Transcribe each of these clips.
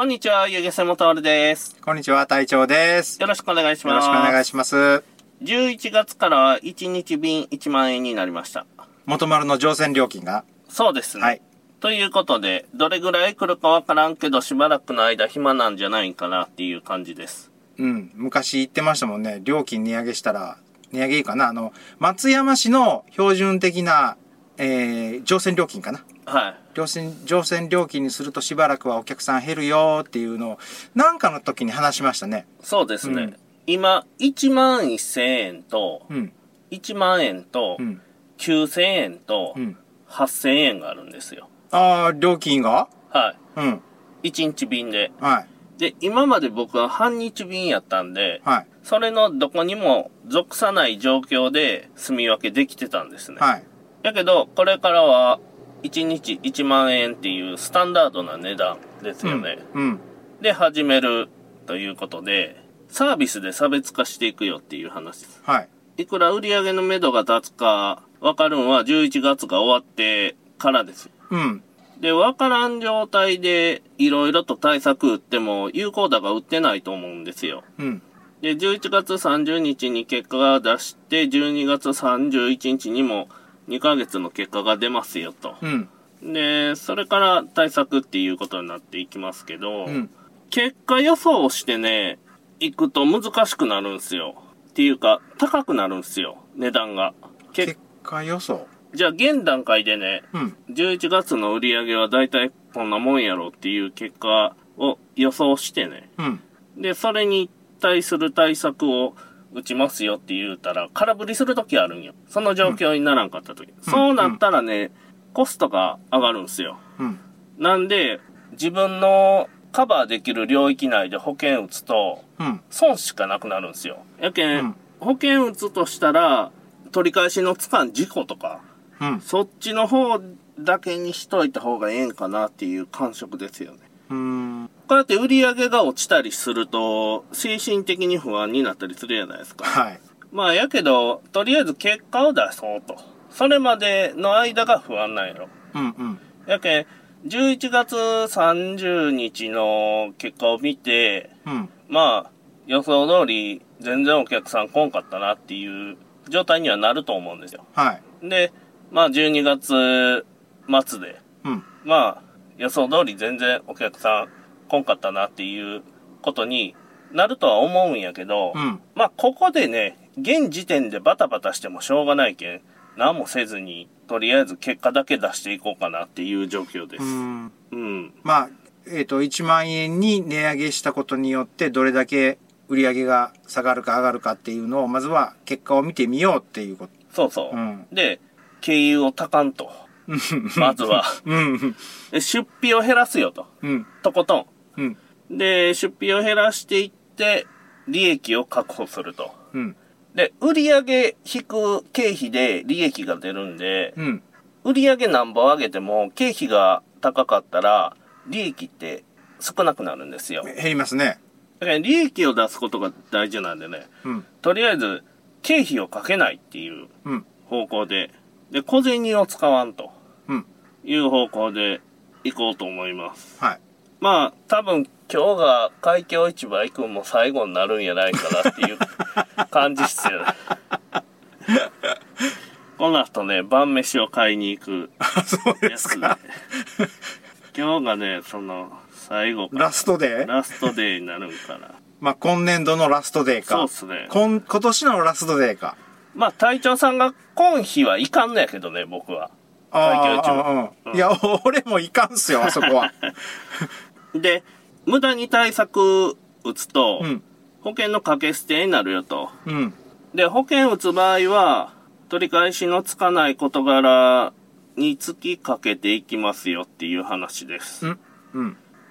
こんにちは、ゆげせもとるです。こんにちは、隊長です。よろしくお願いしよろます。しくお願いします。11月からは1日便1万円になりました。元丸の乗船料金が、そうですね。はい。ということで、どれぐらい来るかわからんけど、しばらくの間暇なんじゃないんかなっていう感じです。うん、昔言ってましたもんね。料金値上げしたら、値上げいいかな？あの、松山市の標準的な、えー、乗船料金かな？はい。乗船、乗船料金にするとしばらくはお客さん減るよっていうのを、なんかの時に話しましたね。そうですね。うん今、1万1000円と、うん、1万円とう、ん、9000円とう、ん。8000円があるんですよ。ああ、料金が？はうん、い。1日便で。はい、で、今まで僕は半日便やったんで、はい、それのどこにも属さない状況で住み分けできてたんですね。はい。やけど、これからは1日1万円っていうスタンダードな値段ですよね。うん、で、始めるということで、サービスで差別化していくよっていう話です。はい。いくら売り上げの目処が立つか分かるんは11月が終わってからです。うん、で、分からん状態でいろいろと対策打っても有効打が打ってないと思うんですよ。うん、で、11月30日に結果が出して、12月31日にも2ヶ月の結果が出ますよと。うん、で、それから対策っていうことになっていきますけど、うん。結果予想をしてね、行くと難しくなるんすよ。っていうか、高くなるんすよ、値段が。け結果予想。じゃあ現段階でね、うん、11月の売り上げはだいたいこんなもんやろっていう結果を予想してね。うん、で、それに対する対策を打ちますよって言うたら、空振りするときあるんよ。その状況にならんかったとき。そうなったらね、コストが上がるんすよ。うん、なんで、自分のカバーできる領域内で保険打つと、うん、損しかなくなるんですよ。やけん、うん保険打つとしたら、取り返しのつかん事故とか、うん。そっちの方だけにしといた方がええんかなっていう感触ですよね。うーん。こうやって売り上げが落ちたりすると、精神的に不安になったりするじゃないですか。はい。まあ、やけど、とりあえず結果を出そうと。それまでの間が不安なんやろ。うんうん。やけん、11月30日の結果を見て、うん。まあ、予想通り全然お客さん来んかったなっていう状態にはなると思うんですよ。はい。で、まあ12月末で、うん。まあ予想通り全然お客さん来んかったなっていうことになるとは思うんやけど、うん。まあここでね、現時点でバタバタしてもしょうがないけん、何もせずに、とりあえず結果だけ出していこうかなっていう状況です。うーん。うん。まあ、えっ、と、1万円に値上げしたことによって、どれだけ売り上げが下がるか上がるかっていうのを、まずは結果を見てみようっていうこと。そうそう。うんで、経由をたかんと。まずは。うん。で出費を減らすよと。うん。とことうん。ん。で、出費を減らしていって、利益を確保すると。うん。で、売上引く経費で利益が出るんで、うん。売上何本上げても経費が高かったら、利益って少なくなるんですよ。減りますね。だから利益を出すことが大事なんでね、うん。とりあえず経費をかけないっていううん。方向で、で、小銭を使わんとうん。いう方向で行こうと思います。はい。まあ、多分今日が海峡市場行くんも最後になるんやないかなっていう感じっすよね。この後ね、晩飯を買いに行くそうでやつですか。今日がね、その、最後かラストデー？ラストデーになるんかな。まあ、今年度のラストデーか。そうっすね。今、今年のラストデーか。まあ、隊長さんが今日はいかんのやけどね、僕は。海峡市場。ああ、うん。いや、俺もいかんっすよ、あそこは。で、無駄に対策打つと、うん。保険の掛け捨てになるよと。うん。で、保険打つ場合は、取り返しのつかない事柄につきかけていきますよっていう話です。うん。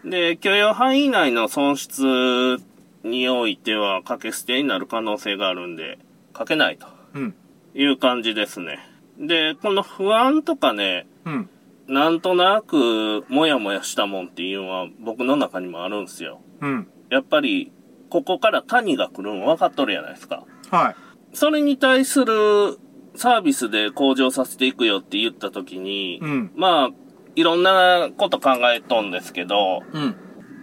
うん。で、許容範囲内の損失においては、掛け捨てになる可能性があるんで、かけないとうん。いう感じですね。で、この不安とかね、うん。なんとなく、もやもやしたもんっていうのは僕の中にもあるんですよ。うん。やっぱり、ここから谷が来るん分かっとるやないですか。はい。それに対するサービスで向上させていくよって言った時に、うん。まあ、いろんなこと考えとんですけど、うん。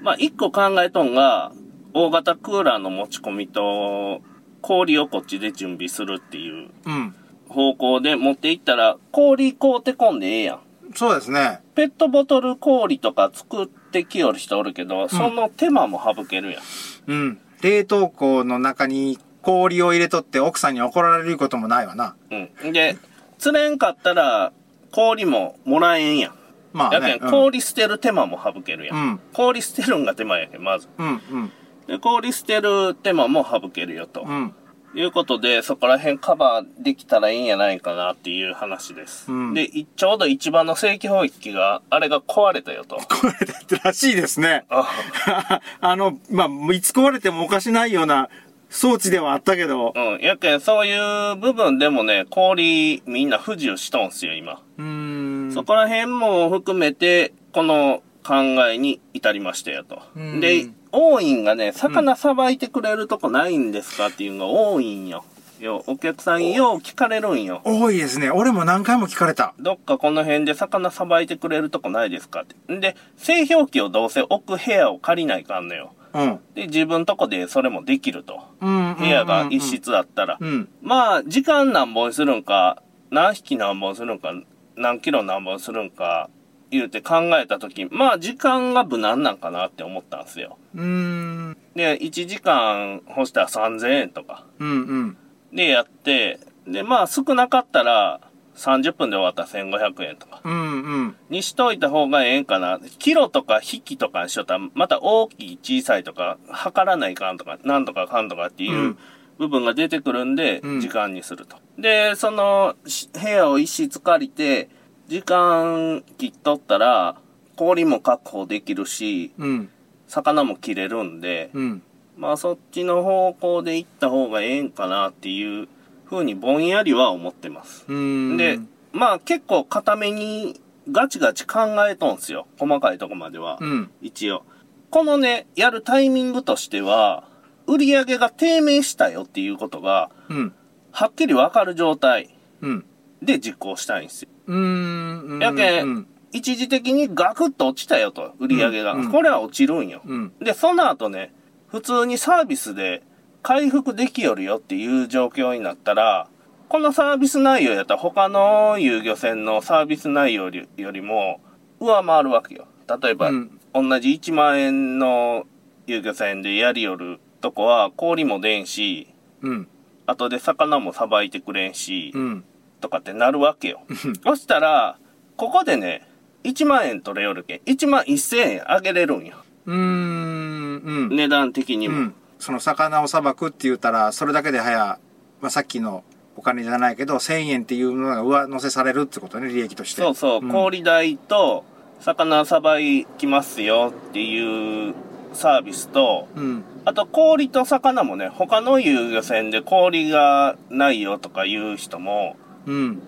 まあ、一個考えとんが、大型クーラーの持ち込みと、氷をこっちで準備するっていううん。方向で持っていったら、氷買うてこんでええやん。そうですね。ペットボトル氷とか作ってきよる人おるけど、その手間も省けるやん。うん。冷凍庫の中に氷を入れとって奥さんに怒られることもないわな。うん。で、釣れんかったら、氷ももらえんやん。まあね。やけん、うん氷捨てる手間も省けるやん。うん氷捨てるんが手間やけん、まず。うん、うん、で、氷捨てる手間も省けるよと。うん。いうことで、そこら辺カバーできたらいいんやないかなっていう話です。うんで、いちょうど一番の正規法域が、あれが壊れたよと。壊れたってらしいですね。あ あの、まあ、いつ壊れてもおかしないような装置ではあったけど。うん。やけん、そういう部分でもね、氷みんな不自由しとんすよ、今。うーん。そこら辺も含めて、この考えに至りましたよと。うんで、多いんがね、魚さばいてくれるとこないんですかっていうのが多いんよ。よ、お客さんよう聞かれるんよ。多いですね。俺も何回も聞かれた。どっかこの辺で魚さばいてくれるとこないですかって。んで、製氷機をどうせ置く部屋を借りないかんのよ。うん。で、自分とこでそれもできると。うん。部屋が一室あったら。うん。まあ、時間何本するんか、何匹何本するんか、何キロ何本するんか、言うて考えたとき、まあ、時間が無難なんかなって思ったんですよ。うーん。で、1時間干したら3000円とか。うん。うん。で、やって、で、まあ、少なかったら、30分で終わったら1500円とか。うん。うん。にしといた方がええんかな。キロとか匹とかにしとったら、また大きい小さいとか、測らないかんとか、なんとかかんとかっていううん部分が出てくるんで、うん時間にすると。で、その、し部屋を一室借りて、時間切っとったら、氷も確保できるし、うん。魚も切れるんで、うん。まあそっちの方向で行った方がええんかなっていう風にぼんやりは思ってます。うん。で、まあ結構固めにガチガチ考えとんすよ。細かいとこまでは。うん。一応。このね、やるタイミングとしては、売り上げが低迷したよっていうことが、うん。はっきりわかる状態うん。で実行したいんですよ。うーん。やけ。一時的にガクッと落ちたよと、売り上げが。これは落ちるんよ。うん。で、その後ね、普通にサービスで回復できよるよっていう状況になったら、このサービス内容やったら他の遊漁船のサービス内容よりよりも上回るわけよ。例えば、うん同じ1万円の遊漁船でやりよるとこは氷も出んし、うん。後で魚もさばいてくれんし、うん。とかってなるわけよ。そしたら、ここでね、1万円取れよるけん、1万1000円あげれるんよ。うーん。うん。値段的にも。うん。その魚をさばくって言ったら、それだけで早、まあ、さっきのお金じゃないけど、1000円っていうのが上乗せされるってことね、利益として。そうそう、ん氷代と魚さばきますよっていうサービスと、うん。あと氷と魚もね、他の遊漁船で氷がないよとかいう人もうん。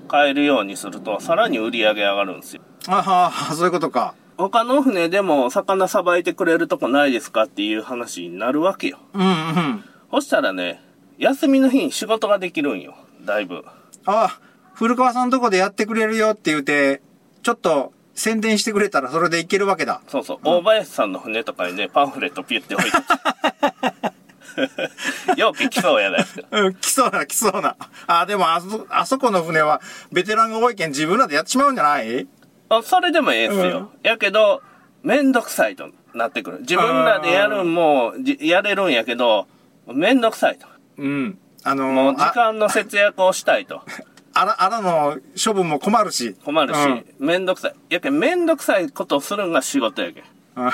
買えるようにすると、さらに売り上げ上がるんですよ。あはーそういうことか。他の船でも魚さばいてくれるとこないですかっていう話になるわけよ。うんうん。そしたらね、休みの日に仕事ができるんよ。だいぶ。あ、古川さんとこでやってくれるよって言うて、ちょっと宣伝してくれたらそれでいけるわけだ。そうそう、大林さんの船とかにね、パンフレットピュって置いて よう聞きそうやないですか。うん、来そうな、来そうな。あ、でもあそ、あそこの船は、ベテランが多いけん自分らでやってしまうんじゃない？あそれでもええっすよ。やけど、めんどくさいとなってくる。自分らでやるんも、じやれるんやけど、めんどくさいと。うん。あのもう時あ、間の節約をしたいと。あら、あらの処分も困るし。困るし、めんどくさい。やけん、めんどくさいことをするんが仕事やけん。っ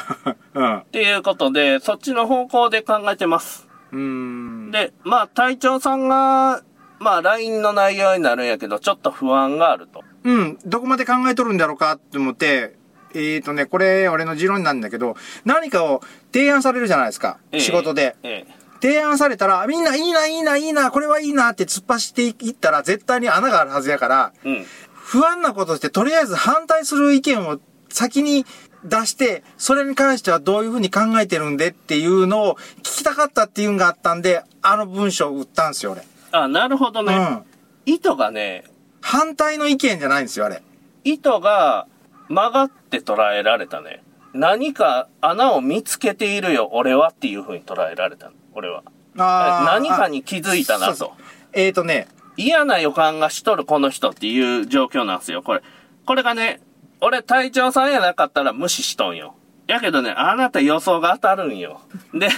うん。ていうことで、そっちの方向で考えてます。うん。で、まあ、隊長さんが、まあ、LINE の内容になるんやけど、ちょっと不安があると。うん。どこまで考えとるんだろうかって思って、えーとね、これ、俺の持論なんだけど、何かを提案されるじゃないですか。ええ仕事で。ええ。提案されたら、みんないいな、いいな、いいな、これはいいなって突っ走っていったら、絶対に穴があるはずやから、うん。不安なことして、とりあえず反対する意見を先に出して、それに関してはどういうふうに考えてるんでっていうのを聞きたかったっていうのがあったんで、あの文章を打ったんですよ、俺。あ、なるほどね。うん。意図がね、反対の意見じゃないんですよ、あれ。意図が曲がって捉えられたね。何か穴を見つけているよ、俺はっていう風に捉えられたの。俺は。何かに気づいたなと。えーとね、嫌な予感がしとるこの人っていう状況なんですよ、これ。これがね、俺隊長さんやなかったら無視しとんよ。やけどね、あなた予想が当たるんよ。で、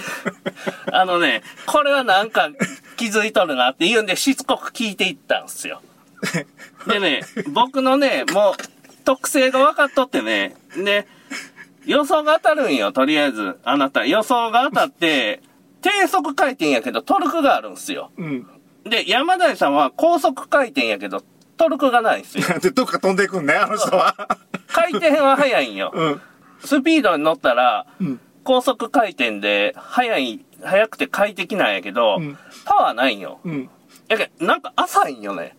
あのね、これはなんか気づいとるなって言うんでしつこく聞いていったんすよ。でね、僕のね、もう特性が分かっとってね、で、予想が当たるんよ、とりあえず。あなた、予想が当たって、低速回転やけどトルクがあるんすよ。うん。で、山田さんは高速回転やけど、トルクがないんですよ。で、どっか飛んでいくんね、あの人は。回転は速いんよ。うん。スピードに乗ったら、うん。高速回転で、速い、速くて快適なんやけど、うんパワーないんよ。うん。やけど、なんか浅いんよね。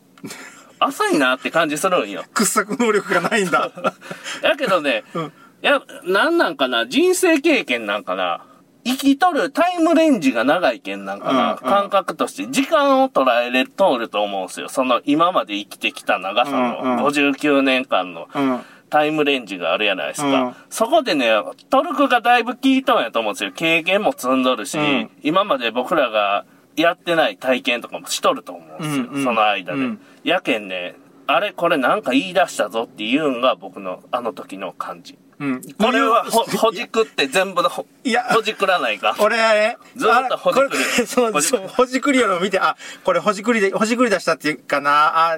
浅いなって感じするんよ。掘削能力がないんだ。やけどね、うん。いや、なんなんかな、人生経験なんかな、生きとるタイムレンジが長いけんなんかな、うんうん感覚として時間を捉えれとると思うんですよ。その今まで生きてきた長さのうんうん59年間のうん。タイムレンジがあるやないですか。うんそこでね、トルクがだいぶ効いとんやと思うんですよ。経験も積んどるし、うん今まで僕らがやってない体験とかもしとると思うんですよ。うんうんその間で。うんやけんね、あれこれなんか言い出したぞっていうんが僕のあの時の感じ。うん。これはほ、ほいじくって全部のほ、いやほじくらないか？俺はね、ずーっとほじくり そう、ほじそう、ほじくりよ見て、あ、これほじくりで、ほじくり出したっていうかな、あ、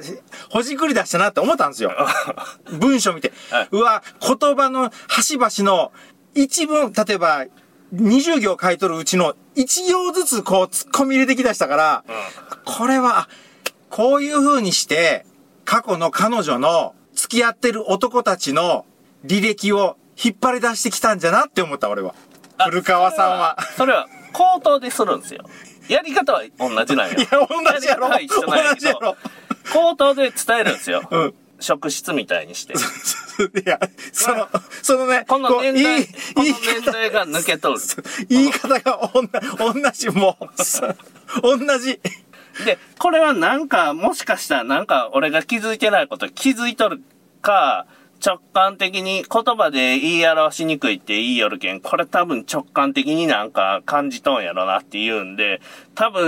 ほじくり出したなって思ったんですよ。文章見てはいうわ、言葉の端々の一文、例えば、20行書いとるうちの1行ずつこう突っ込み入れてきだしたから、これは、あこういう風にして、過去の彼女の付き合ってる男たちの履歴を引っ張り出してきたんじゃなって思った、俺は。あ古川さんは。それは、口頭でするんですよ。やり方は同じなんや。いや、同じやろ。や一緒なんやけど同じやろ。口頭で伝えるんですよ。うん。職質みたいにして。いや、その、そのね、このう年代、いいこの年代が抜けとる。言い方がおんな同じ、もう、さ同じ。で、これはなんか、もしかしたらなんか俺が気づいてないこと気づいとるか、直感的に言葉で言い表しにくいって言いよるけん、これ多分直感的になんか感じとんやろなって言うんで、多分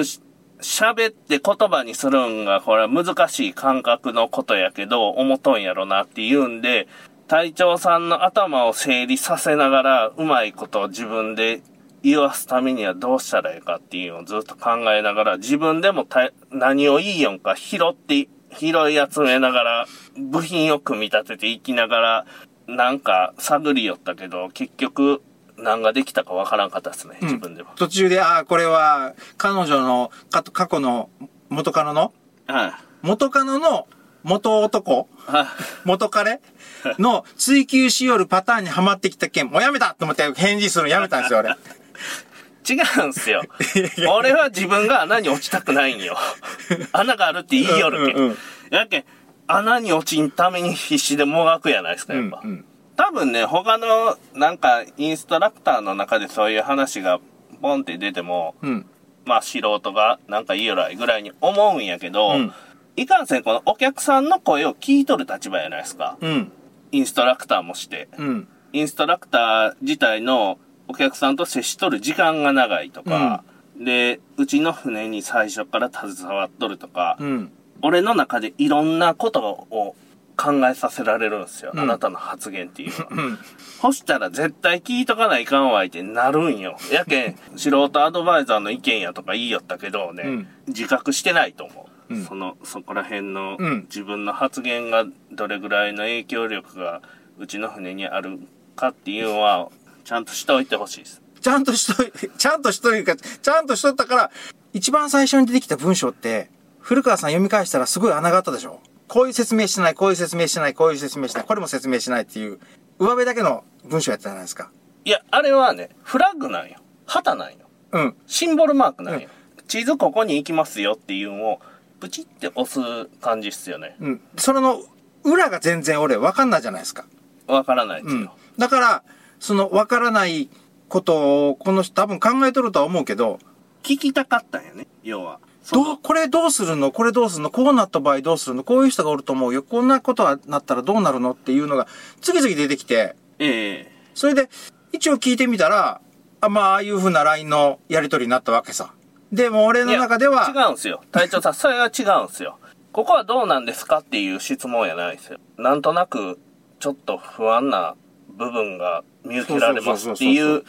喋って言葉にするんがこれは難しい感覚のことやけど、思とんやろなって言うんで、隊長さんの頭を整理させながら、うまいことを自分で言わすためにはどうしたらいいかっていうのをずっと考えながら、自分でも何をいいよんか拾って、拾い集めながら、部品を組み立てていきながら、なんか探りよったけど、結局、何ができたかわからんかったですね、自分でも。途中で、ああ、これは、彼女の、か過去の元カノの？はい。元カノの元男？はい。元彼？の追求しよるパターンにはまってきた件、もうやめたと思って返事するのやめたんですよ、俺。違うんすよ。俺は自分が穴に落ちたくないんよ。穴があるって言いよるけん。うんうんうんやけん、穴に落ちんために必死でもがくやないですか、やっぱ。うんうん多分ね、他の、なんか、インストラクターの中でそういう話が、ボンって出ても、うん。まあ、素人が、なんかいいよらいぐらいに思うんやけど、うんいかんせん、このお客さんの声を聞いとる立場やないですか。うん。インストラクターもして。うん。インストラクター自体のお客さんと接しとる時間が長いとか、で、うちの船に最初から携わっとるとか、うん。俺の中でいろんなことを考えさせられるんですよ。うんあなたの発言っていうのは。うん。そしたら絶対聞いとかないかんわいってなるんよ。やけん、素人アドバイザーの意見やとか言いよったけどね、うん自覚してないと思う。うんその、そこら辺のうん自分の発言がどれぐらいの影響力がうちの船にあるかっていうのは、ちゃんとしておいてほしいです。ちゃんとしとい、ちゃんとしといか、ちゃんとしとったから、一番最初に出てきた文章って、古川さん読み返したらすごい穴があったでしょ？こういう説明してない、こういう説明してない、こういう説明してない、これも説明しないっていう、上辺だけの文章やったじゃないですか。いや、あれはね、フラッグなんよ。旗なんよ。うん。シンボルマークなんよ。地図ここに行きますよっていうのを、プチって押す感じっすよね。うん。それの裏が全然俺分かんないじゃないですか。わからないですよ。うん。だから、その分からないことを、この人多分考えとるとは思うけど、聞きたかったんやね、要は。どう、これどうするの？これどうするの？こうなった場合どうするの？こういう人がおると思うよ。こんなことはなったらどうなるのっていうのが次々出てきて、ええそれで、一応聞いてみたら、あまあ、ああいう風な LINE のやり取りになったわけさ。でも俺の中では、違うんですよ。隊長さん、それは違うんですよ。ここはどうなんですかっていう質問やないですよ。なんとなく、ちょっと不安な部分が見受けられますっていう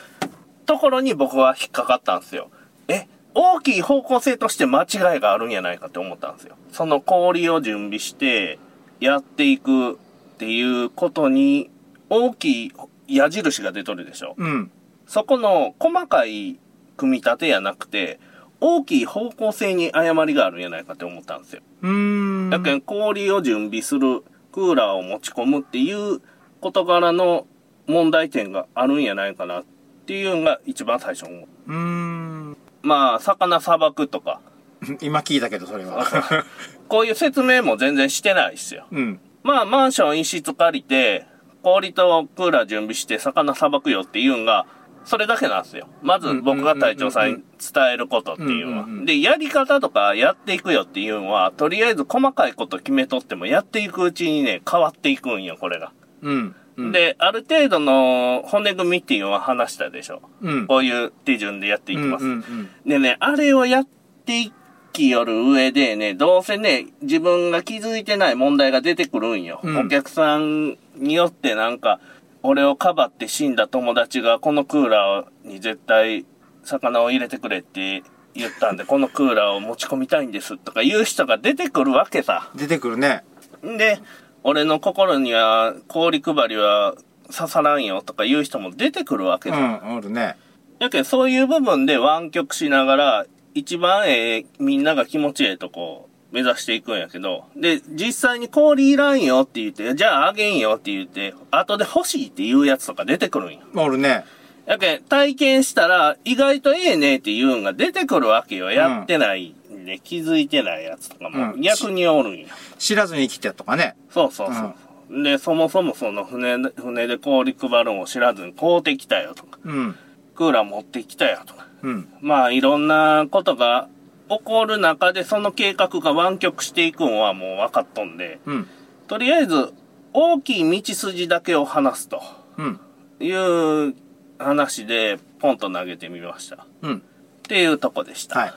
ところに僕は引っかかったんですよ。え、大きい方向性として間違いがあるんやないかって思ったんですよ。その氷を準備してやっていくっていうことに大きい矢印が出とるでしょ。うん。そこの細かい組み立てやなくて、大きい方向性に誤りがあるんやないかって思ったんですよ。うーん。だけど氷を準備する、クーラーを持ち込むっていう事柄の問題点があるんやないかなっていうのが一番最初に思う。うーん。まあ、魚さばくとか、今聞いたけど、それは。こういう説明も全然してないっすよ。うん。まあ、マンション一室借りて、氷とクーラー準備して魚さばくよっていうんが、それだけなんですよ。まず僕が隊長さんに伝えることっていうのは。で、やり方とかやっていくよっていうのは、とりあえず細かいこと決めとっても、やっていくうちにね、変わっていくんよ、これが。うん。うん、で、ある程度の骨組みっていうのは話したでしょ。うん。こういう手順でやっていきます。うんうんうんでね、あれをやっていきよる上でね、どうせね、自分が気づいてない問題が出てくるんよ。うんお客さんによってなんか、俺をかばって死んだ友達がこのクーラーに絶対魚を入れてくれって言ったんで、このクーラーを持ち込みたいんですとか言う人が出てくるわけさ。出てくるね。で、俺の心には氷配りは刺さらんよとか言う人も出てくるわけうさ。ん、おるね。やけんそういう部分で湾曲しながら、一番ええ、みんなが気持ちええとこ目指していくんやけど、で、実際に氷いらんよって言って、じゃああげんよって言って、後で欲しいっていうやつとか出てくるんよ。おるね。やけん体験したら、意外とええねっていうんが出てくるわけよ。やってないんで、気づいてないやつとかもうん逆におるんよ。知らずに生きてとかね。そうそうそう。で、そもそもその船で、船で氷配るのを知らずに買うてきたよとか、うん。クーラー持ってきたよとか。うん。まあいろんなことが起こる中でその計画が湾曲していくんはもう分かっとんで、うん。とりあえず大きい道筋だけを話すとうん。いう話でポンと投げてみました。っうん。ていうとこでした。はい。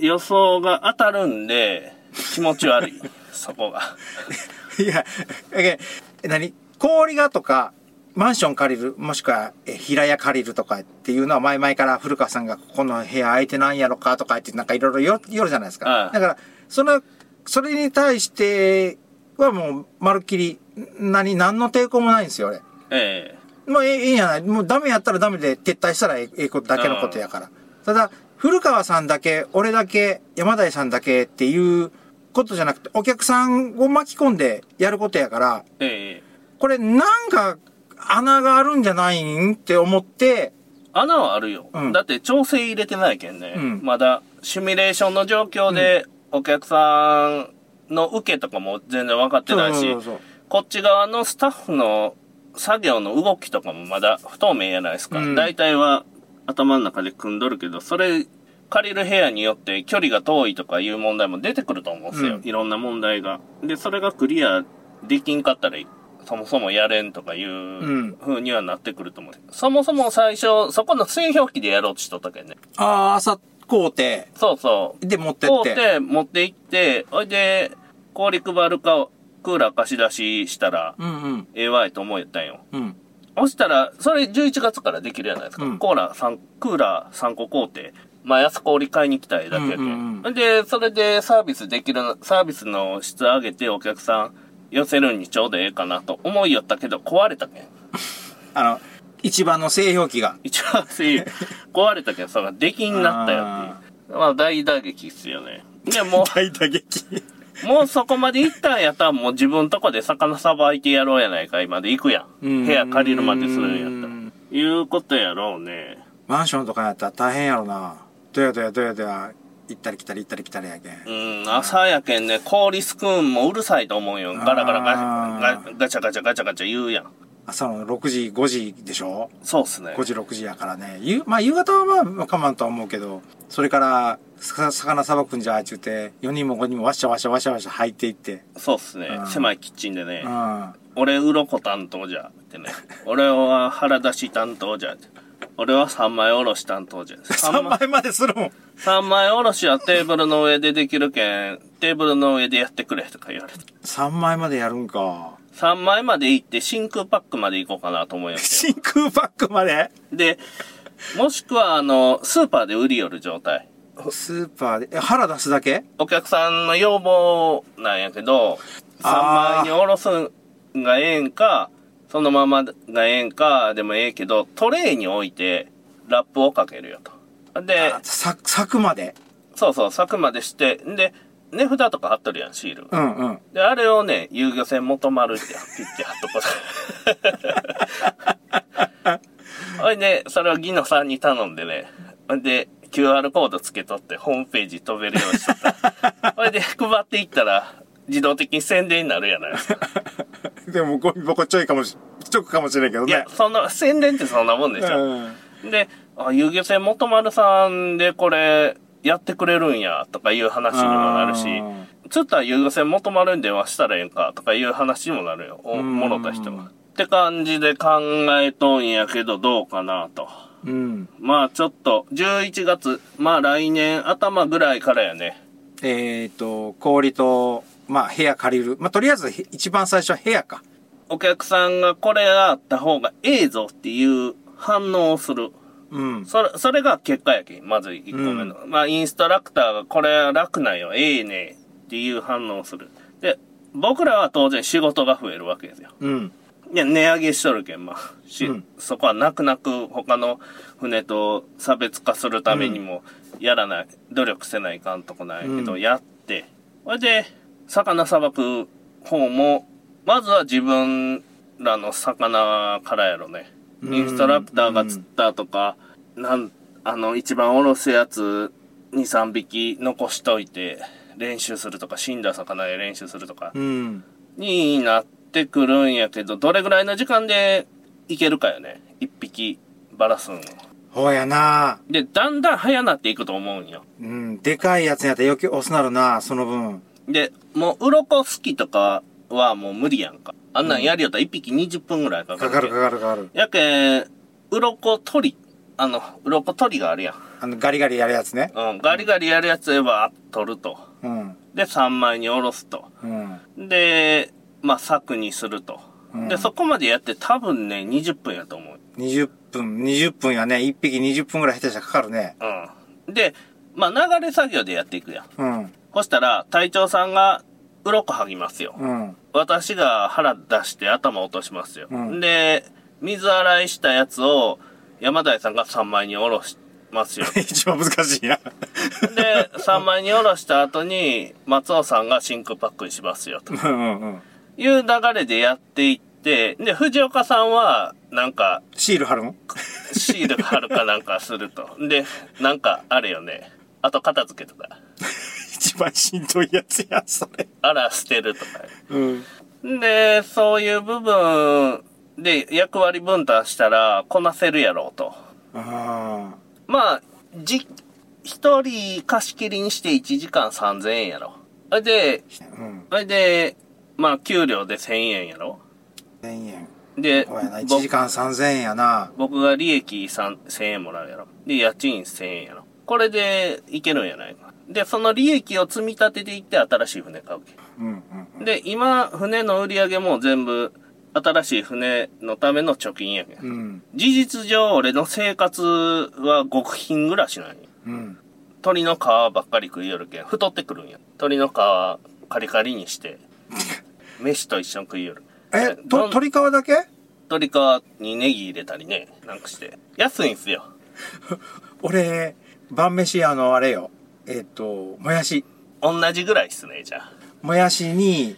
予想が当たるんで気持ち悪い。そこが。いや、え、何？氷がとか、マンション借りる、もしくは、え、平屋借りるとかっていうのは前々から古川さんがここの部屋空いてないやろかとか言ってなんかいろいろ言言るじゃないですか。はいだから、その、それに対してはもう、まるっきり、何、何の抵抗もないんですよ、俺。えもうええええんやない。もうダメやったらダメで撤退したらええええことだけのことやから。ただ、古川さんだけ、俺だけ、山田さんだけっていうことじゃなくて、お客さんを巻き込んでやることやから、ええ。えこれなんか穴があるんじゃないんって思って、穴はあるよ、うん。だって調整入れてないけんね、うん。まだシミュレーションの状況でお客さんの受けとかも全然分かってないし、こっち側のスタッフの作業の動きとかもまだ不透明やないですか。うん。大体は頭の中で組んどるけど、それ借りる部屋によって距離が遠いとかいう問題も出てくると思うんですよ。うんいろんな問題が。で、それがクリアできんかったら、そもそもやれんとかいうん風にはなってくると思う。そもそも最初、そこの製氷機でやろうとしとったけんね。ああ、朝工程そうそう。で持ってって。買うて、持って行って、ほいで、氷配るか、クーラー貸し出ししたら、うんうん。ええわいと思えたんよ。うん。そしたら、それ11月からできるじゃないですか。うんコーラ3、クーラー3個買うて、毎朝氷買いに来たいだけやけん。うんうんで、それでサービスできる、サービスの質上げてお客さん寄せるにちょうどええかなと思いよったけど、壊れたけん。あの、一番の製氷機が。一番せ壊れたけん、それが出禁になったよっていう。まあ、大打撃っすよね。で、も 大打撃。う、もうそこまで行ったんやったら、もう自分とこで魚さばいてやろうやないかいまで行くやん。うん部屋借りるまでするんやったら。うんいうことやろうね。マンションとかやったら大変やろな。どやどやどやどや、行ったり来たり行ったり来たりやけん。うん、朝やけんね、氷すくんもうるさいと思うよ。ガラガラガチャガチャガチャガチャ言うやん。朝の6時、5時でしょ？そうっすね ?5。時、6時やからね。夕、まあ夕方はまあ、まあかまんとは思うけど、それから、さ魚さばくんじゃ、ちゅうて、4人も5人もわしゃわしゃわしゃわしゃ入っていって。そうっすねう。ん狭いキッチンでねう。ん。俺、鱗担当じゃ。ってね。俺は腹出し担当じゃ。俺は三枚おろし担当じゃ。3枚までするもん。三枚おろしはテーブルの上でできるけん、テーブルの上でやってくれとか言われて。3枚までやるんか。3枚まで行って真空パックまで行こうかなと思います 真空パックまで？で、もしくはあの、スーパーで売り寄る状態。スーパーで、え腹出すだけ？お客さんの要望なんやけど、3枚におろすんがええんか、そのままがええんかでもええけど、トレイに置いてラップをかけるよと。で、さ、咲くまで？そうそう、柵までして、で、値札とか貼っとるやん、シール。うんうん。で、あれをね、遊漁船元丸ってピッて貼っとこう。ほいで、それをギノさんに頼んでね、で、QR コードつけとってホームページ飛べるようにしとった。ほいで、配っていったら、自動的に宣伝になるやないですか。でも、ゴミ箱ちょいかもし、ちょくかもしれんけどねいや。、そんな、宣伝ってそんなもんでしょ。うん。で、あ、遊漁船元丸さんでこれ、やってくれるんや、とかいう話にもなるし、つったら遊漁船元丸に電話したらええんか、とかいう話にもなるよ。おうんもろた人が。って感じで考えとんやけど、どうかなと。うん。まあちょっと、11月、まあ来年頭ぐらいからやね。えっ、と、氷と、まあ部屋借りる。まあとりあえず一番最初は部屋か。お客さんがこれがあった方がええぞっていう反応をする。うん。それ、それが結果やけん。まず1個目の。まあ、インストラクターがこれ楽なんよ。ええねっていう反応をする。で、僕らは当然仕事が増えるわけですよ。うん。いや、値上げしとるけん、まあ、し、うんそこは泣く泣く他の船と差別化するためにも、やらない、努力せないかんとこないけど、うんやって、それで、魚さばく方も、まずは自分らの魚からやろね。うんインストラクターが釣ったとか、なん、あの、一番おろすやつ、2、3匹残しといて、練習するとか、死んだ魚で練習するとか、うん。になってくるんやけど、どれぐらいの時間でいけるかよね。一匹バラすんを。ほうやなで、だんだん早なっていくと思うんよ。うん。でかいやつやったら余計押すなるなその分。で、もう、鱗好きとかはもう無理やんか。あんなんやりよったら一匹20分ぐらいかかるけん。かかるかかるかかる。やけん、鱗取り、あの、鱗取りがあるやん。あの、ガリガリやるやつね。うん、ガリガリやるやつは取ると。うん。で、3枚におろすと。うん。で、まあ、柵にすると。うんで、そこまでやって多分ね、20分やと思う。20分、20分やね。1匹20分ぐらい下手したらかかるね。うん。で、まあ、流れ作業でやっていくやん。うん。そしたら、隊長さんが、鱗剥ぎますよ。うん。私が腹出して頭落としますよ。うんで、水洗いしたやつを、山台さんが3枚におろしますよ。一番難しいな。で、3枚におろした後に、松尾さんが真空パックにしますよ。とうんうんうん。いう流れでやっていって、で、藤岡さんは、なんか、シール貼るんシール貼るかなんかすると。で、なんか、あれよね。あと片付けとか。一番しんどいやつや、それ。あら、捨てるとか。うん。で、そういう部分で役割分担したらこなせるやろうと。あまあ、じ、一人貸し切りにして1時間3000円やろ。それで、あ。うん。それで、まあ、給料で1000円やろ？1000円。で、そうやな。1ぼ時間3000円やな。僕が利益3 1000円もらうやろ。で、家賃1000円やろ。これでいけるんやないか。で、その利益を積み立てていって新しい船買うけ。うんうん。で、今、船の売り上げも全部、新しい船のための貯金やけん。うん。事実上、俺の生活は極貧暮らしなんよ。うん。鳥の皮ばっかり食いよるけん、太ってくるんや。鳥の皮カリカリにして、飯と一緒に食いよる。え、と、鶏皮だけ？鶏皮にネギ入れたりね、なんかして。安いんすよ。俺、晩飯あの、あれよ。えっ、と、もやし。同じぐらいっすね、じゃあ。もやしに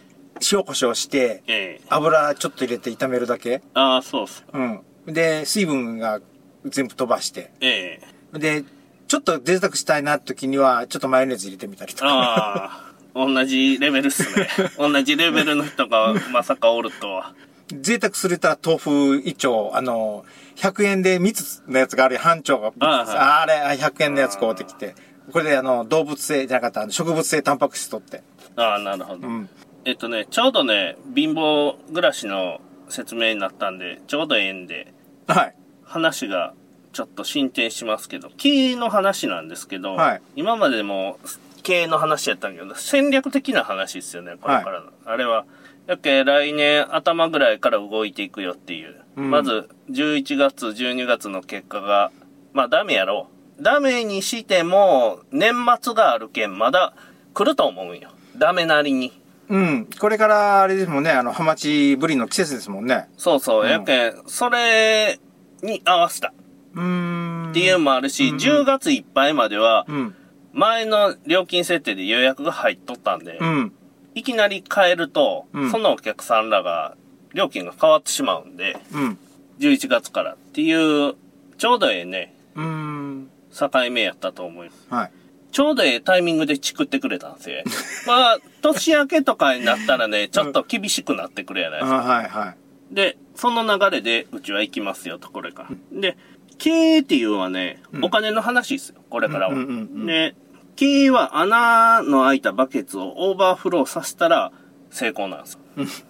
塩コショウして、ええ油ちょっと入れて炒めるだけ？ああ、そうっす。うん。で、水分が全部飛ばして。ええで、ちょっと贅沢したいな時には、ちょっとマヨネーズ入れてみたりとか。ああ、同じレベルっすね。同じレベルの人がまさかおるとは。贅沢するったら豆腐一丁、あの、100円で3つのやつがあるよ半丁が。あれ、100円のやつ買うてきて。これであの、動物性じゃなかった、植物性タンパク質取って。ああ、なるほど。うん。えっとね、ちょうどね、貧乏暮らしの説明になったんで、ちょうどええんで、はい。話がちょっと進展しますけど、経営の話なんですけど、はい今までも経営の話やったんやけど、戦略的な話ですよね、これからの。あれは、やっけ来年頭ぐらいから動いていくよっていう。うんまず、11月、12月の結果が、まあダメやろう。ダメにしても、年末があるけん、まだ来ると思うんよ。ダメなりに。うん。これから、あれですもんね、あの、ハマチブリの季節ですもんね。そうそう、うんやけん、それに合わせたうーん。っていうのもあるし、うん10月いっぱいまでは、うん。前の料金設定で予約が入っとったんで、うん。いきなり変えると、うんそのお客さんらが、料金が変わってしまうんで、うん。11月からっていう、ちょうどええね、うーん。境目やったと思います。はい。ちょうどええタイミングでチクってくれたんですよ。まあ、年明けとかになったらね、ちょっと厳しくなってくるやないあですか。はいはい。で、その流れで、うちは行きますよと、これから。で、経営っていうのはね、うんお金の話ですよ、これからは。で、経営は穴の開いたバケツをオーバーフローさせたら成功なんですよ。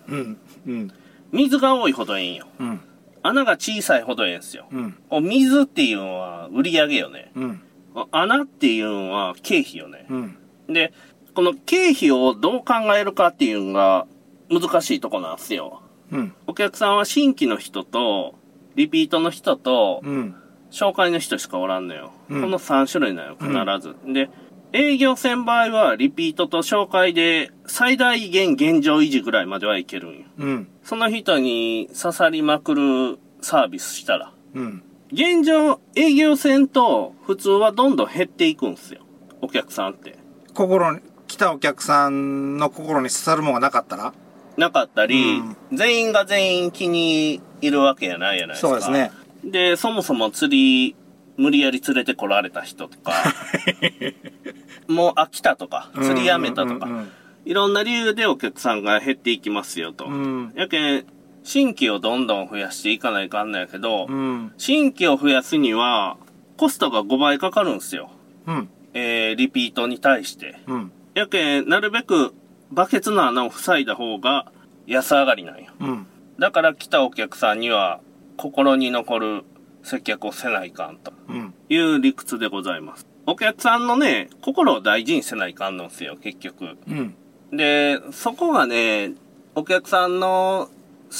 うん。うん。水が多いほどいいんよ。うん。穴が小さいほどいいんですよ。うん。お水っていうのは売り上げよね。うん。お穴っていうのは経費よね。うん。で、この経費をどう考えるかっていうのが難しいとこなんですよ。うん。お客さんは新規の人と、リピートの人と、うん。紹介の人しかおらんのよ。うんこの3種類なの、必ず。で、営業戦場合は、リピートと紹介で、最大限現状維持ぐらいまではいけるんよ。うん。その人に刺さりまくるサービスしたら。うん。現状、営業戦と普通はどんどん減っていくんすよ。お客さんって。心に、来たお客さんの心に刺さるものがなかったら？なかったり、うん全員が全員気にいるわけやないやないですか。そうですね。で、そもそも釣り、無理やり連れてこられた人とか、もう飽きたとか、釣りやめたとか、うんいろんな理由でお客さんが減っていきますよと。うんやけん、新規をどんどん増やしていかないかんないけど、うん。新規を増やすには、コストが5倍かかるんですよ。うん。えー、リピートに対して。うん。やけん、なるべくバケツの穴を塞いだ方が安上がりなんよ。うん。だから来たお客さんには心に残る接客をせないかんとうん。いう理屈でございます。お客さんのね、心を大事にせないかんのんすよ、結局。うん。で、そこがね、お客さんの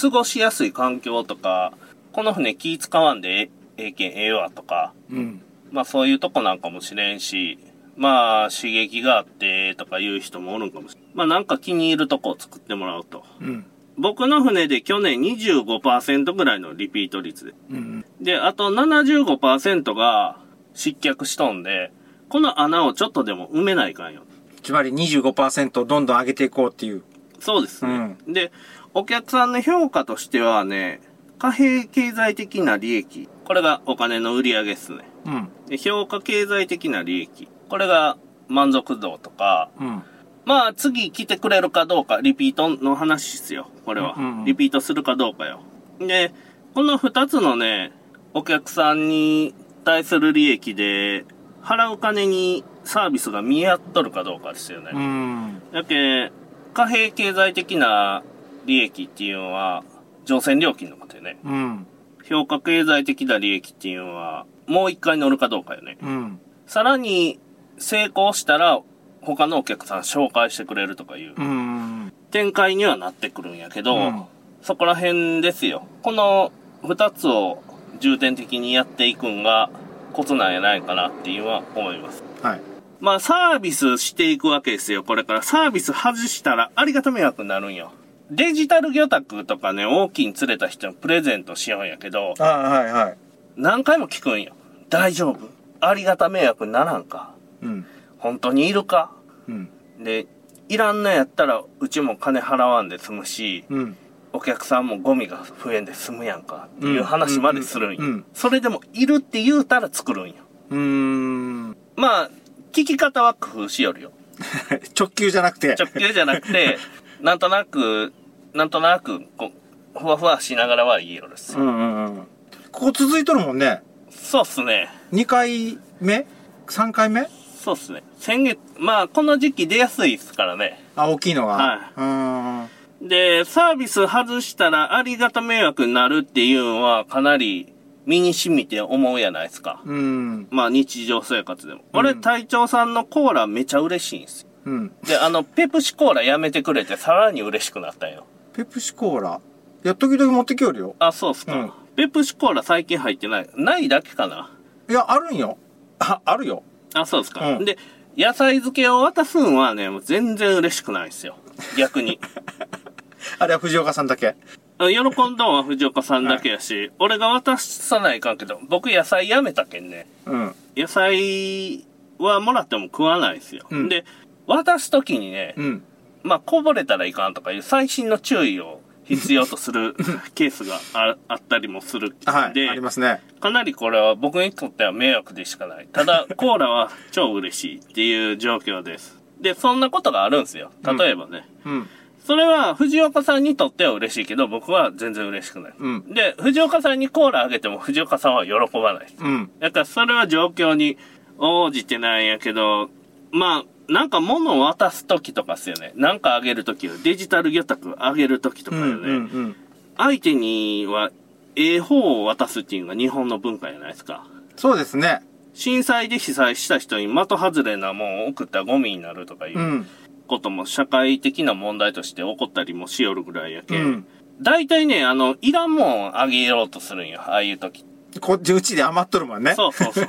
過ごしやすい環境とか、この船気使わんでえええけんええわとか、うん。まあそういうとこなんかもしれんし、まあ刺激があってとかいう人もおるんかもしれん。まあなんか気に入るとこを作ってもらうと。うん。僕の船で去年25%ぐらいのリピート率で。うん。で、あと75%が失脚しとんで、この穴をちょっとでも埋めないかんよ。つまり25%どんどん上げていこうっていう。そうですね。で、お客さんの評価としてはね、貨幣経済的な利益。これがお金の売り上げですね。うん。で評価経済的な利益。これが満足度とか、うん。まあ次来てくれるかどうか、リピートの話ですよ。これは。うんうんリピートするかどうかよ。で、この二つのね、お客さんに対する利益で、払う金にサービスが見合っとるかどうかですよね。うん。やけ、貨幣経済的な利益っていうのは、乗船料金のことよね。うん。評価経済的な利益っていうのは、もう一回乗るかどうかよね。うん。さらに、成功したら、他のお客さん紹介してくれるとかいううん。展開にはなってくるんやけど、うんそこら辺ですよ。この二つを重点的にやっていくんがコツなんやないかなっていうのは思います。はい。まあサービスしていくわけですよ。これからサービス外したらありがた迷惑になるんよ。デジタル魚拓とかね、大きいに釣れた人にプレゼントしようんやけど、あはいはい。何回も聞くんよ。大丈夫ありがた迷惑にならんかうん。本当にいるかうん。で、いらんのやったらうちも金払わんで済むし、うん。お客さんもゴミが増えんで済むやんかっていう話までするんよ。それでもいるって言うたら作るんよ。うーん。まあ、聞き方は工夫しよるよ。直球じゃなくて。直球じゃなくて、なんとなく、なんとなく、こう、ふわふわしながらはいい夜です。うんうんうん。ここ続いとるもんね。そうっすね。2回目 ?3 回目？そうっすね。先月、まあ、この時期出やすいですからね。あ、大きいのが。はうーん。で、サービス外したらありがた迷惑になるっていうのはかなり身に染みて思うやないですか。うん。まあ日常生活でも。俺、隊長さんのコーラめちゃ嬉しいんですよ。うん。で、あの、ペプシコーラやめてくれてさらに嬉しくなったんよ。ペプシコーラ。いや、時々持ってきよるよ。あ、そうっすか。うんペプシコーラ最近入ってない。ないだけかないや、あるんよ。あ、あるよ。あ、そうですか。うんで、野菜漬けを渡すんはね、もう全然嬉しくないですよ。逆に。あれは藤岡さんだけ。あ喜んだんは藤岡さんだけやし、俺が渡さないかんけど、僕野菜やめたけんね。うん。野菜はもらっても食わないですよ。うんで、渡すときにね、うん。まあ、こぼれたらいかんとかいう最新の注意を必要とする ケースがああったりもするはい。で、ありますね。かなりこれは僕にとっては迷惑でしかない。ただ、コーラは超嬉しいっていう状況です。で、そんなことがあるんですよ。例えばね。うん。それは藤岡さんにとっては嬉しいけど、僕は全然嬉しくない。うん。で、藤岡さんにコーラあげても 藤岡さんは喜ばない。うん。だからそれは状況に応じてないんやけど、まあ、なんか物を渡すときとかっすよね。なんかあげるときデジタル魚拓あげるときとうん。かよね。うん。うん。相手には、ええ方を渡すっていうのが日本の文化じゃないですか。そうですね。震災で被災した人に的外れなもんを送ったらゴミになるとかいううんことも社会的な問題として起こったりもしよるぐらいやうけん。ん。大体ね、あの、いらんもんあげようとするんよ。ああいう時。こっちうちで余っとるもんね。そうそうそう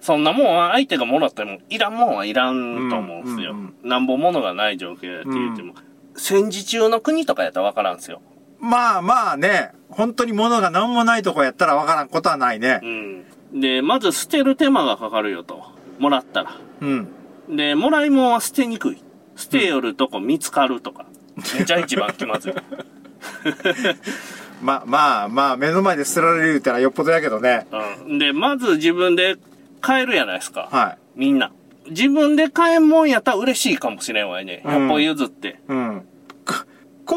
そ んなもんは相手がもらっても、いらんもんはいらんと思うんすよ。うんなんぼものがない状況やって言っても。戦時中の国とかやったらわからんすよ。まあまあね、本当に物が何もないとこやったらわからんことはないねう。ん。で、まず捨てる手間がかかるよと。もらったら。うん。で、もらいもんは捨てにくい。捨てよるとこ見つかるとか。めちゃ一番気まずい。まあまあまあ、目の前で捨てられる言うたらよっぽどやけどね。うん。で、まず自分で買えるやないですか。はい。みんな。自分で買えんもんやったら嬉しいかもしれんわいね。うん100歩譲って。うん。コ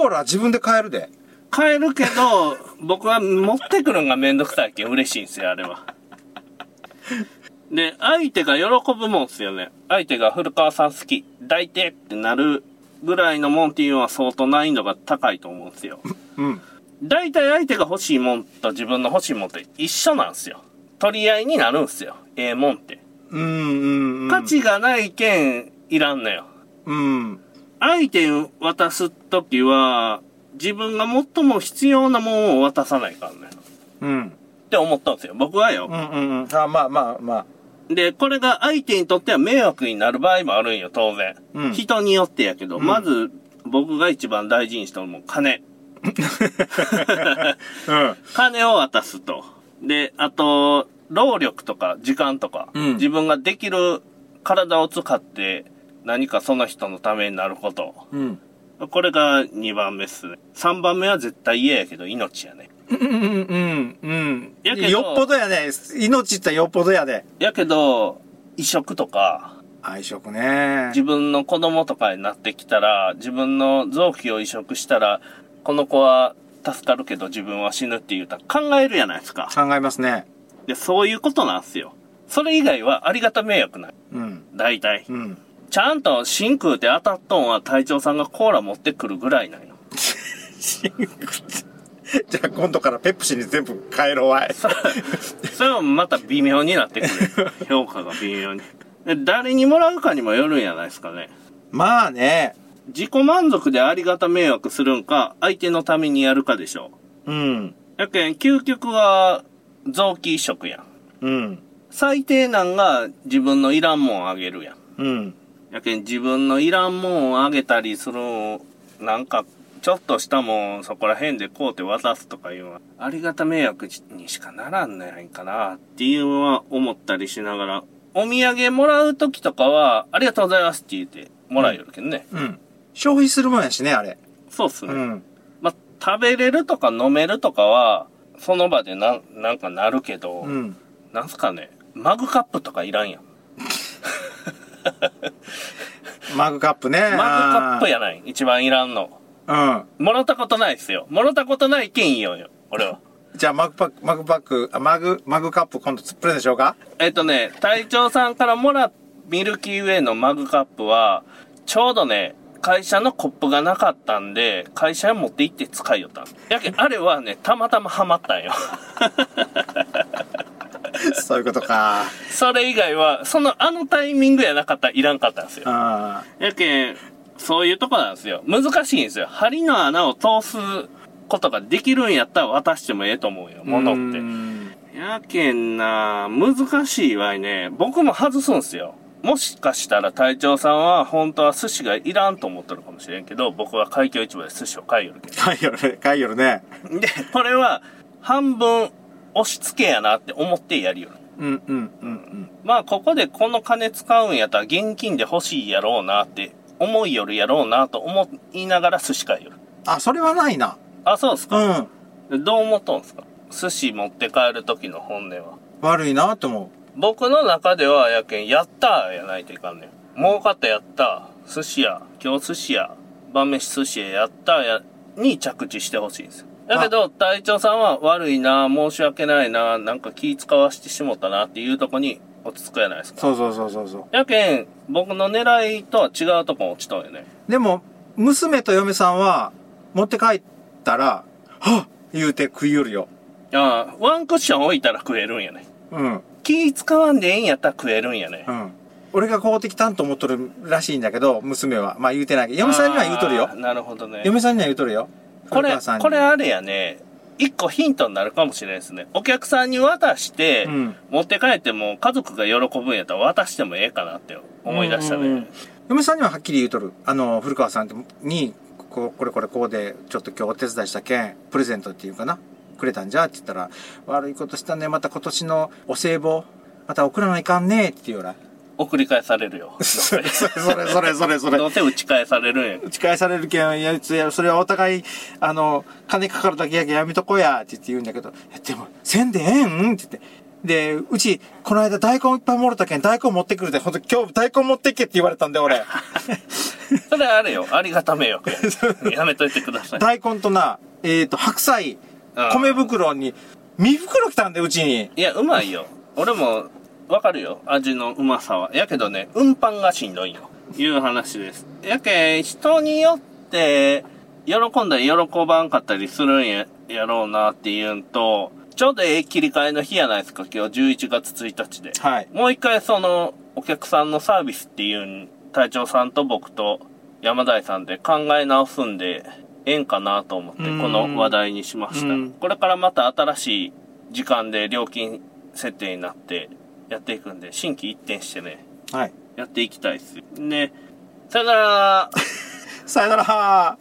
コーラ自分で買えるで。買えるけど、僕は持ってくるんがめんどくさいけん嬉しいんですよ、あれは。で、相手が喜ぶもんっすよね。相手が古川さん好き、抱いてってなるぐらいのもんっていうのは相当難易度が高いと思うんですよ。うん。大体相手が欲しいもんと自分の欲しいもんって一緒なんですよ。取り合いになるんすよ。ええもんって。うんうんうん。価値がないけん、いらんのよ。うん。相手に渡すときは、自分が最も必要なもんを渡さないからね。うん。って思ったんですよ。僕はよう。んうんうん。あまあまあまあ。で、これが相手にとっては迷惑になる場合もあるんよ、当然。うん人によってやけど、うんまず、僕が一番大事にしたのも金。うん。金を渡すと。で、あと、労力とか時間とか、うん自分ができる体を使って何かその人のためになること。うん。これが2番目っすね。3番目は絶対嫌やけど命やね。うんうんうんうん。やけどよっぽどやね。命ってよっぽどやで。やけど、移植とか、愛触ね。自分の子供とかになってきたら、自分の臓器を移植したら、この子は助かるけど自分は死ぬって言うたら考えるやないですか。考えますね。で、そういうことなんすよ。それ以外はありがた迷惑ない。うん。大体。うん。ちゃんと真空って当たっとんは隊長さんがコーラ持ってくるぐらいなんよ。じゃあ今度からペプシに全部変えろわい。そそれはまた微妙になってくる。評価が微妙に。で誰にもらうかにもよるんやないですかね。まあね。自己満足でありがた迷惑するんか、相手のためにやるかでしょうん。う。やけん、究極は臓器移植やん。うん。最低なんが自分のいらんもんあげるやん。うん。やけん、自分のいらんもんをあげたりするなんか、ちょっとしたもんそこら辺でこうて渡すとかいうのは、ありがた迷惑にしかならんのやんかなっていうのは思ったりしながら、お土産もらうときとかは、ありがとうございますって言ってもらえるけどね。うん。消費するもんやしね、あれ。そうっすね。うん。まあ、食べれるとか飲めるとかは、その場でなん、なんかなるけど、うん。なんすかね、マグカップとかいらんやん。マグカップね。マグカップやない。一番いらんの。うん。もらったことないですよ。もらったことないけんよよ、俺は。じゃあ、マグパック、マグパック、あマグ、マグカップ今度プレゼントしようか？えっとね、隊長さんからもらったミルキーウェイのマグカップは、ちょうどね、会社のコップがなかったんで、会社に持って行って使いよったんやけん、あれはね、たまたまハマったんよ。そういうことか。それ以外は、その、あのタイミングやなかったらいらんかったんですよ。あやけん、そういうとこなんですよ。難しいんですよ。針の穴を通すことができるんやったら渡してもええと思うよ、あ。物って。うんやけんな、難しいわいね。僕も外すんすよ。もしかしたら隊長さんは本当は寿司がいらんと思ってるかもしれんけど、僕は海峡市場で寿司を買いよるけ買いよるね、買いよるね。ど。で、これは半分押し付けやなって思ってやりよる。うんうんうんうん。まあ、ここでこの金使うんやったら現金で欲しいやろうなって思いよるやろうなと思いながら寿司買いよる。あ、それはないな。あ、そうですうか。ん。どう思っとんすか？寿司持って帰る時の本音は。悪いなと思僕の中ではやけん、やったーやないといかんねん。儲かったやったー。寿司屋、今日寿司屋、晩飯寿司屋やったーや、に着地してほしいんですよ。だけど、隊長さんは悪いな、申し訳ないな、なんか気使わしてしもったなっていうとこに落ち着くやないですう。か。そうそうそうそうそう。やけん、僕の狙いとは違うとこ落ちとんよね。でも、娘と嫁さんは、持って帰ったら、はっ言うて食いよるよ。ああ、ワンクッション置いたら食えるんやね。うん。気使わんでええんやったら食えるんやねう。ん。俺が買うてきたんと思っとるらしいんだけど、娘は。まあ言うてないけど、嫁さんには言うとるよなるほどね。嫁さんには言うとるよ。これこれあれやね、一個ヒントになるかもしれないですね。お客さんに渡して、うん持って帰っても家族が喜ぶんやったら渡してもええかなって思い出したね。嫁さんにははっきり言うとる。あの、古川さんに、ここれこれこうで、ちょっと今日お手伝いしたけん、プレゼントっていうかな。くれたんじゃって言ったら、悪いことしたね。また今年のお歳暮、また送らないかんねって言うよら。送り返されるよ。それ、せそれ、それ、それ、それ。どうせ打ち返されるんや。打ち返されるけん、いや、つやそれはお互い、あの、金かかるだけやけんやめとこや、って言って言うんだけど、でも、せんでええんって言って。で、うち、この間大根いっぱいもろたけん、大根持ってくるで、ほんと今日大根持ってっけって言われたんで、俺。それあれよ。ありがためよ。やめといてください。大根とな、えっ、と、白菜、うん米袋に、身袋来たんで、うちに。いや、うまいよ。俺も、わかるよ。味のうまさは。やけどね、運搬がしんどいよ。いう話です。やけん、人によって、喜んだり喜ばんかったりするんや、やろうなっていうんと、ちょうどええ切り替えの日やないですか、今日11月1日で。はい。もう一回その、お客さんのサービスっていうん、隊長さんと僕と山田井さんで考え直すんで、ええんかなと思って、うんこの話題にしましたうん。これからまた新しい時間で料金設定になってやっていくんで、新規一転してね、はい。やっていきたいです。ね、さよなら さよなら